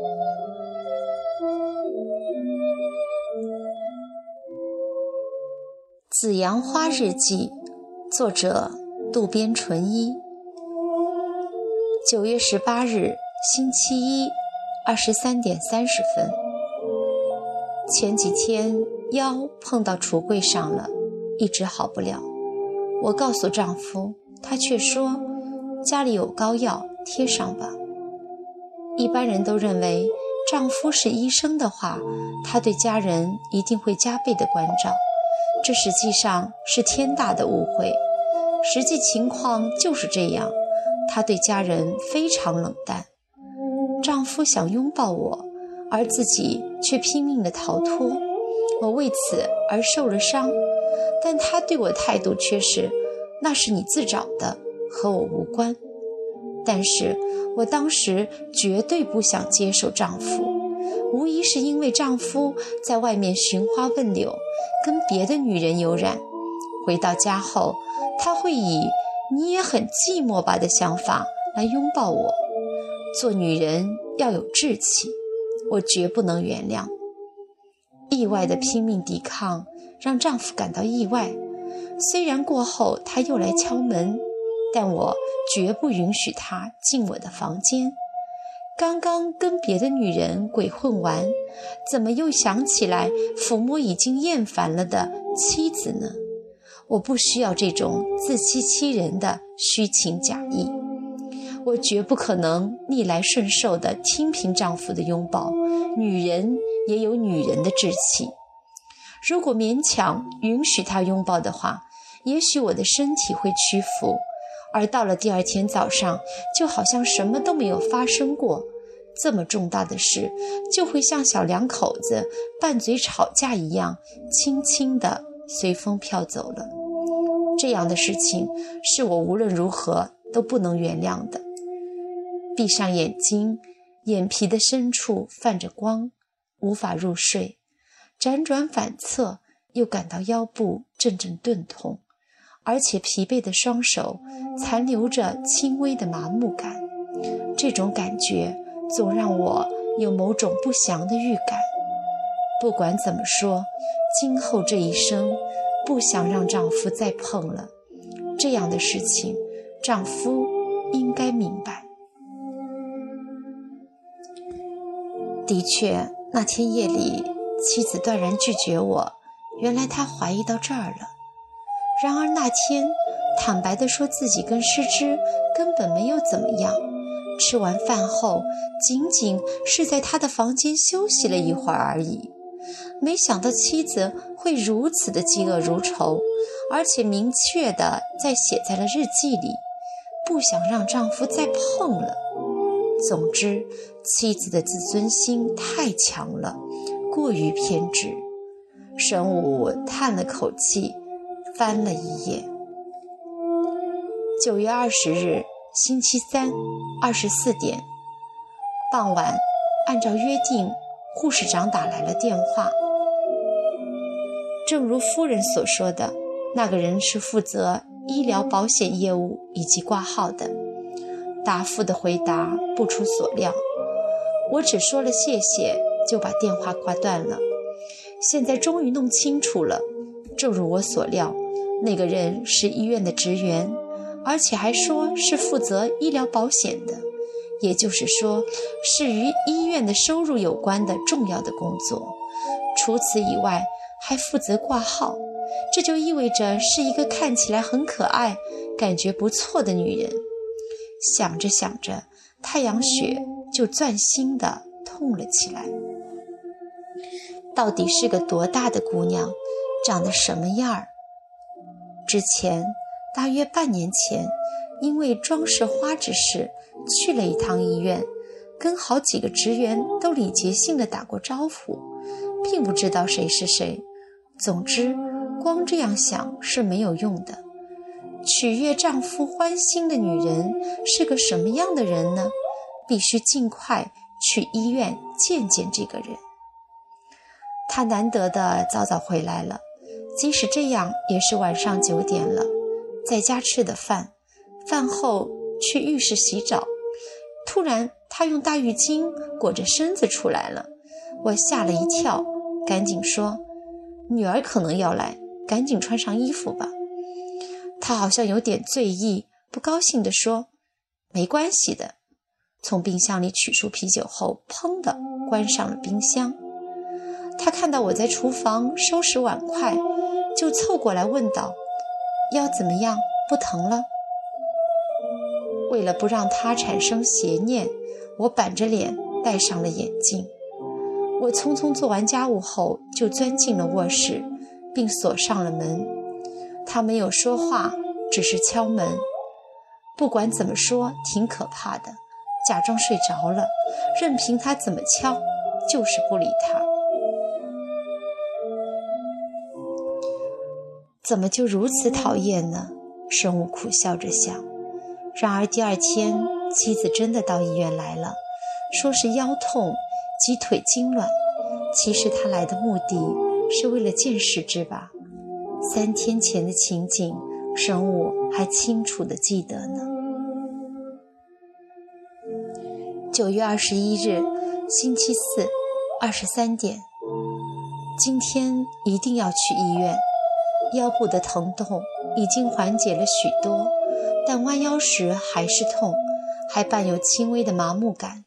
《紫阳花日记》，作者渡边淳一。九月十八日，星期一，二十三点三十分。前几天腰碰到橱柜上了，一直好不了。我告诉丈夫，他却说家里有膏药，贴上吧。一般人都认为，丈夫是医生的话，他对家人一定会加倍的关照。这实际上是天大的误会，实际情况就是这样。他对家人非常冷淡。丈夫想拥抱我，而自己却拼命的逃脱，我为此而受了伤。但他对我态度却是：“那是你自找的，和我无关。”但是我当时绝对不想接受丈夫，无疑是因为丈夫在外面寻花问柳。跟别的女人有染，回到家后，他会以“你也很寂寞吧”的想法来拥抱我。做女人要有志气，我绝不能原谅。意外的拼命抵抗让丈夫感到意外，虽然过后他又来敲门，但我绝不允许他进我的房间。刚刚跟别的女人鬼混完，怎么又想起来抚摸已经厌烦了的妻子呢？我不需要这种自欺欺人的虚情假意，我绝不可能逆来顺受的听凭丈夫的拥抱。女人也有女人的志气，如果勉强允许他拥抱的话，也许我的身体会屈服。而到了第二天早上，就好像什么都没有发生过。这么重大的事，就会像小两口子拌嘴吵架一样，轻轻地随风飘走了。这样的事情是我无论如何都不能原谅的。闭上眼睛，眼皮的深处泛着光，无法入睡，辗转反侧，又感到腰部阵阵钝痛。而且疲惫的双手残留着轻微的麻木感，这种感觉总让我有某种不祥的预感。不管怎么说，今后这一生不想让丈夫再碰了。这样的事情，丈夫应该明白。的确，那天夜里，妻子断然拒绝我。原来她怀疑到这儿了。然而那天，坦白地说自己跟诗之根本没有怎么样。吃完饭后，仅仅是在他的房间休息了一会儿而已。没想到妻子会如此的嫉恶如仇，而且明确地在写在了日记里，不想让丈夫再碰了。总之，妻子的自尊心太强了，过于偏执。神武叹了口气。翻了一页。九月二十日，星期三，二十四点，傍晚，按照约定，护士长打来了电话。正如夫人所说的，那个人是负责医疗保险业务以及挂号的。答复的回答不出所料，我只说了谢谢，就把电话挂断了。现在终于弄清楚了，正如我所料。那个人是医院的职员，而且还说是负责医疗保险的，也就是说，是与医院的收入有关的重要的工作。除此以外，还负责挂号，这就意味着是一个看起来很可爱、感觉不错的女人。想着想着，太阳穴就钻心的痛了起来。到底是个多大的姑娘，长得什么样儿？之前，大约半年前，因为装饰花之事去了一趟医院，跟好几个职员都礼节性的打过招呼，并不知道谁是谁。总之，光这样想是没有用的。取悦丈夫欢心的女人是个什么样的人呢？必须尽快去医院见见这个人。他难得的早早回来了。即使这样，也是晚上九点了，在家吃的饭，饭后去浴室洗澡，突然他用大浴巾裹着身子出来了，我吓了一跳，赶紧说：“女儿可能要来，赶紧穿上衣服吧。”他好像有点醉意，不高兴地说：“没关系的。”从冰箱里取出啤酒后，砰的关上了冰箱。他看到我在厨房收拾碗筷，就凑过来问道：“腰怎么样？不疼了？”为了不让他产生邪念，我板着脸戴上了眼镜。我匆匆做完家务后，就钻进了卧室，并锁上了门。他没有说话，只是敲门。不管怎么说，挺可怕的。假装睡着了，任凭他怎么敲，就是不理他。怎么就如此讨厌呢？生物苦笑着想。然而第二天，妻子真的到医院来了，说是腰痛及腿痉挛。其实他来的目的是为了见识之吧。三天前的情景，生物还清楚的记得呢。九月二十一日，星期四，二十三点。今天一定要去医院。腰部的疼痛已经缓解了许多，但弯腰时还是痛，还伴有轻微的麻木感。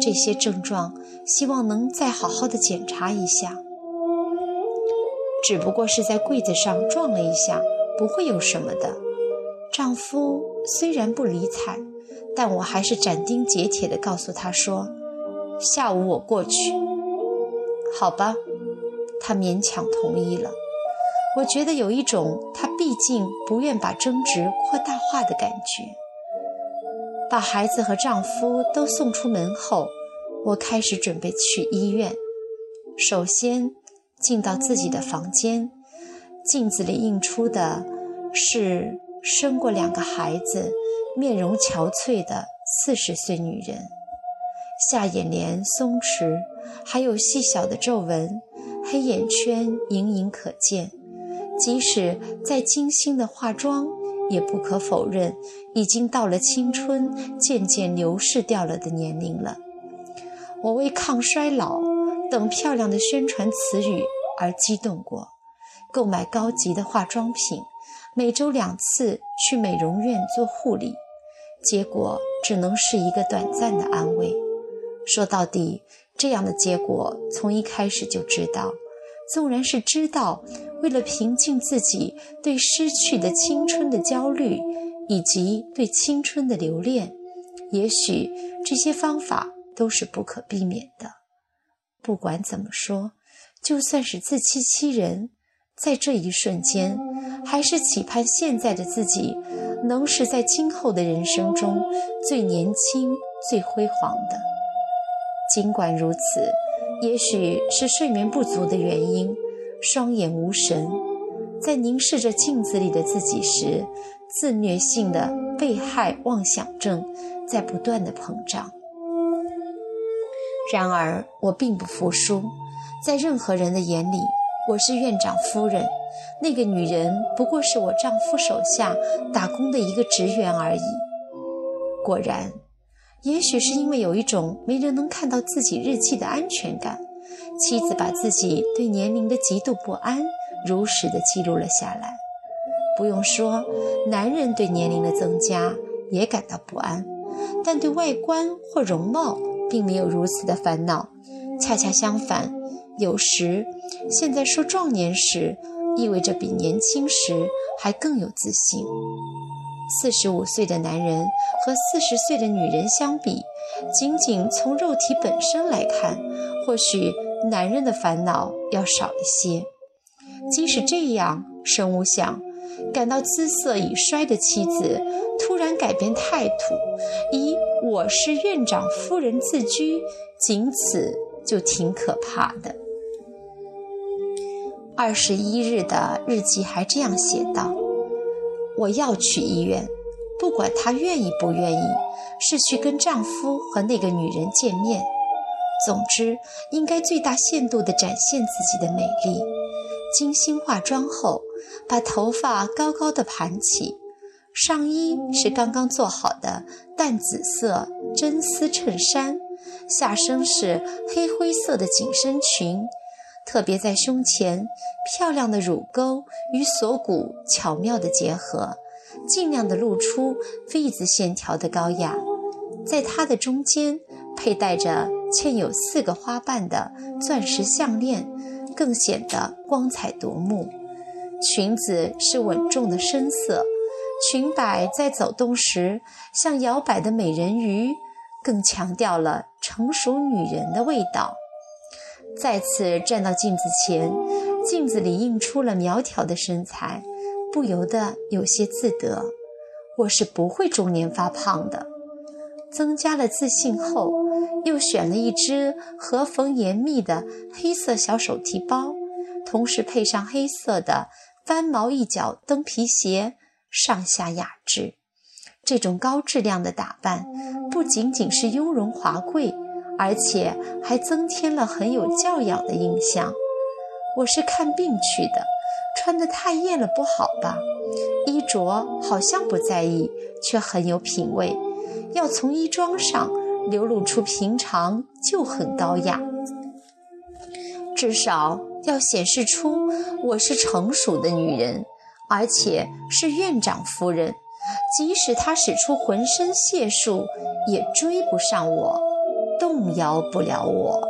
这些症状，希望能再好好的检查一下。只不过是在柜子上撞了一下，不会有什么的。丈夫虽然不理睬，但我还是斩钉截铁地告诉他说：“下午我过去。”好吧，他勉强同意了。我觉得有一种他毕竟不愿把争执扩大化的感觉。把孩子和丈夫都送出门后，我开始准备去医院。首先进到自己的房间，镜子里映出的是生过两个孩子、面容憔悴的四十岁女人，下眼帘松弛，还有细小的皱纹，黑眼圈隐隐可见。即使再精心的化妆，也不可否认，已经到了青春渐渐流逝掉了的年龄了。我为抗衰老等漂亮的宣传词语而激动过，购买高级的化妆品，每周两次去美容院做护理，结果只能是一个短暂的安慰。说到底，这样的结果从一开始就知道。纵然是知道，为了平静自己对失去的青春的焦虑，以及对青春的留恋，也许这些方法都是不可避免的。不管怎么说，就算是自欺欺人，在这一瞬间，还是期盼现在的自己能是在今后的人生中最年轻、最辉煌的。尽管如此。也许是睡眠不足的原因，双眼无神，在凝视着镜子里的自己时，自虐性的被害妄想症在不断的膨胀。然而，我并不服输，在任何人的眼里，我是院长夫人，那个女人不过是我丈夫手下打工的一个职员而已。果然。也许是因为有一种没人能看到自己日记的安全感，妻子把自己对年龄的极度不安如实的记录了下来。不用说，男人对年龄的增加也感到不安，但对外观或容貌并没有如此的烦恼。恰恰相反，有时现在说壮年时，意味着比年轻时还更有自信。四十五岁的男人和四十岁的女人相比，仅仅从肉体本身来看，或许男人的烦恼要少一些。即使这样，生物想，感到姿色已衰的妻子突然改变态度，以“我是院长夫人”自居，仅此就挺可怕的。二十一日的日记还这样写道。我要去医院，不管她愿意不愿意，是去跟丈夫和那个女人见面。总之，应该最大限度地展现自己的美丽。精心化妆后，把头发高高的盘起，上衣是刚刚做好的淡紫色真丝衬衫，下身是黑灰色的紧身裙，特别在胸前，漂亮的乳沟与锁骨巧妙的结合，尽量的露出 V 字线条的高雅。在它的中间佩戴着嵌有四个花瓣的钻石项链，更显得光彩夺目。裙子是稳重的深色。裙摆在走动时像摇摆的美人鱼，更强调了成熟女人的味道。再次站到镜子前，镜子里映出了苗条的身材，不由得有些自得。我是不会中年发胖的。增加了自信后，又选了一只合缝严密的黑色小手提包，同时配上黑色的翻毛一角蹬皮鞋。上下雅致，这种高质量的打扮不仅仅是雍容华贵，而且还增添了很有教养的印象。我是看病去的，穿得太艳了不好吧？衣着好像不在意，却很有品味。要从衣装上流露出平常就很高雅，至少要显示出我是成熟的女人。而且是院长夫人，即使她使出浑身解数，也追不上我，动摇不了我。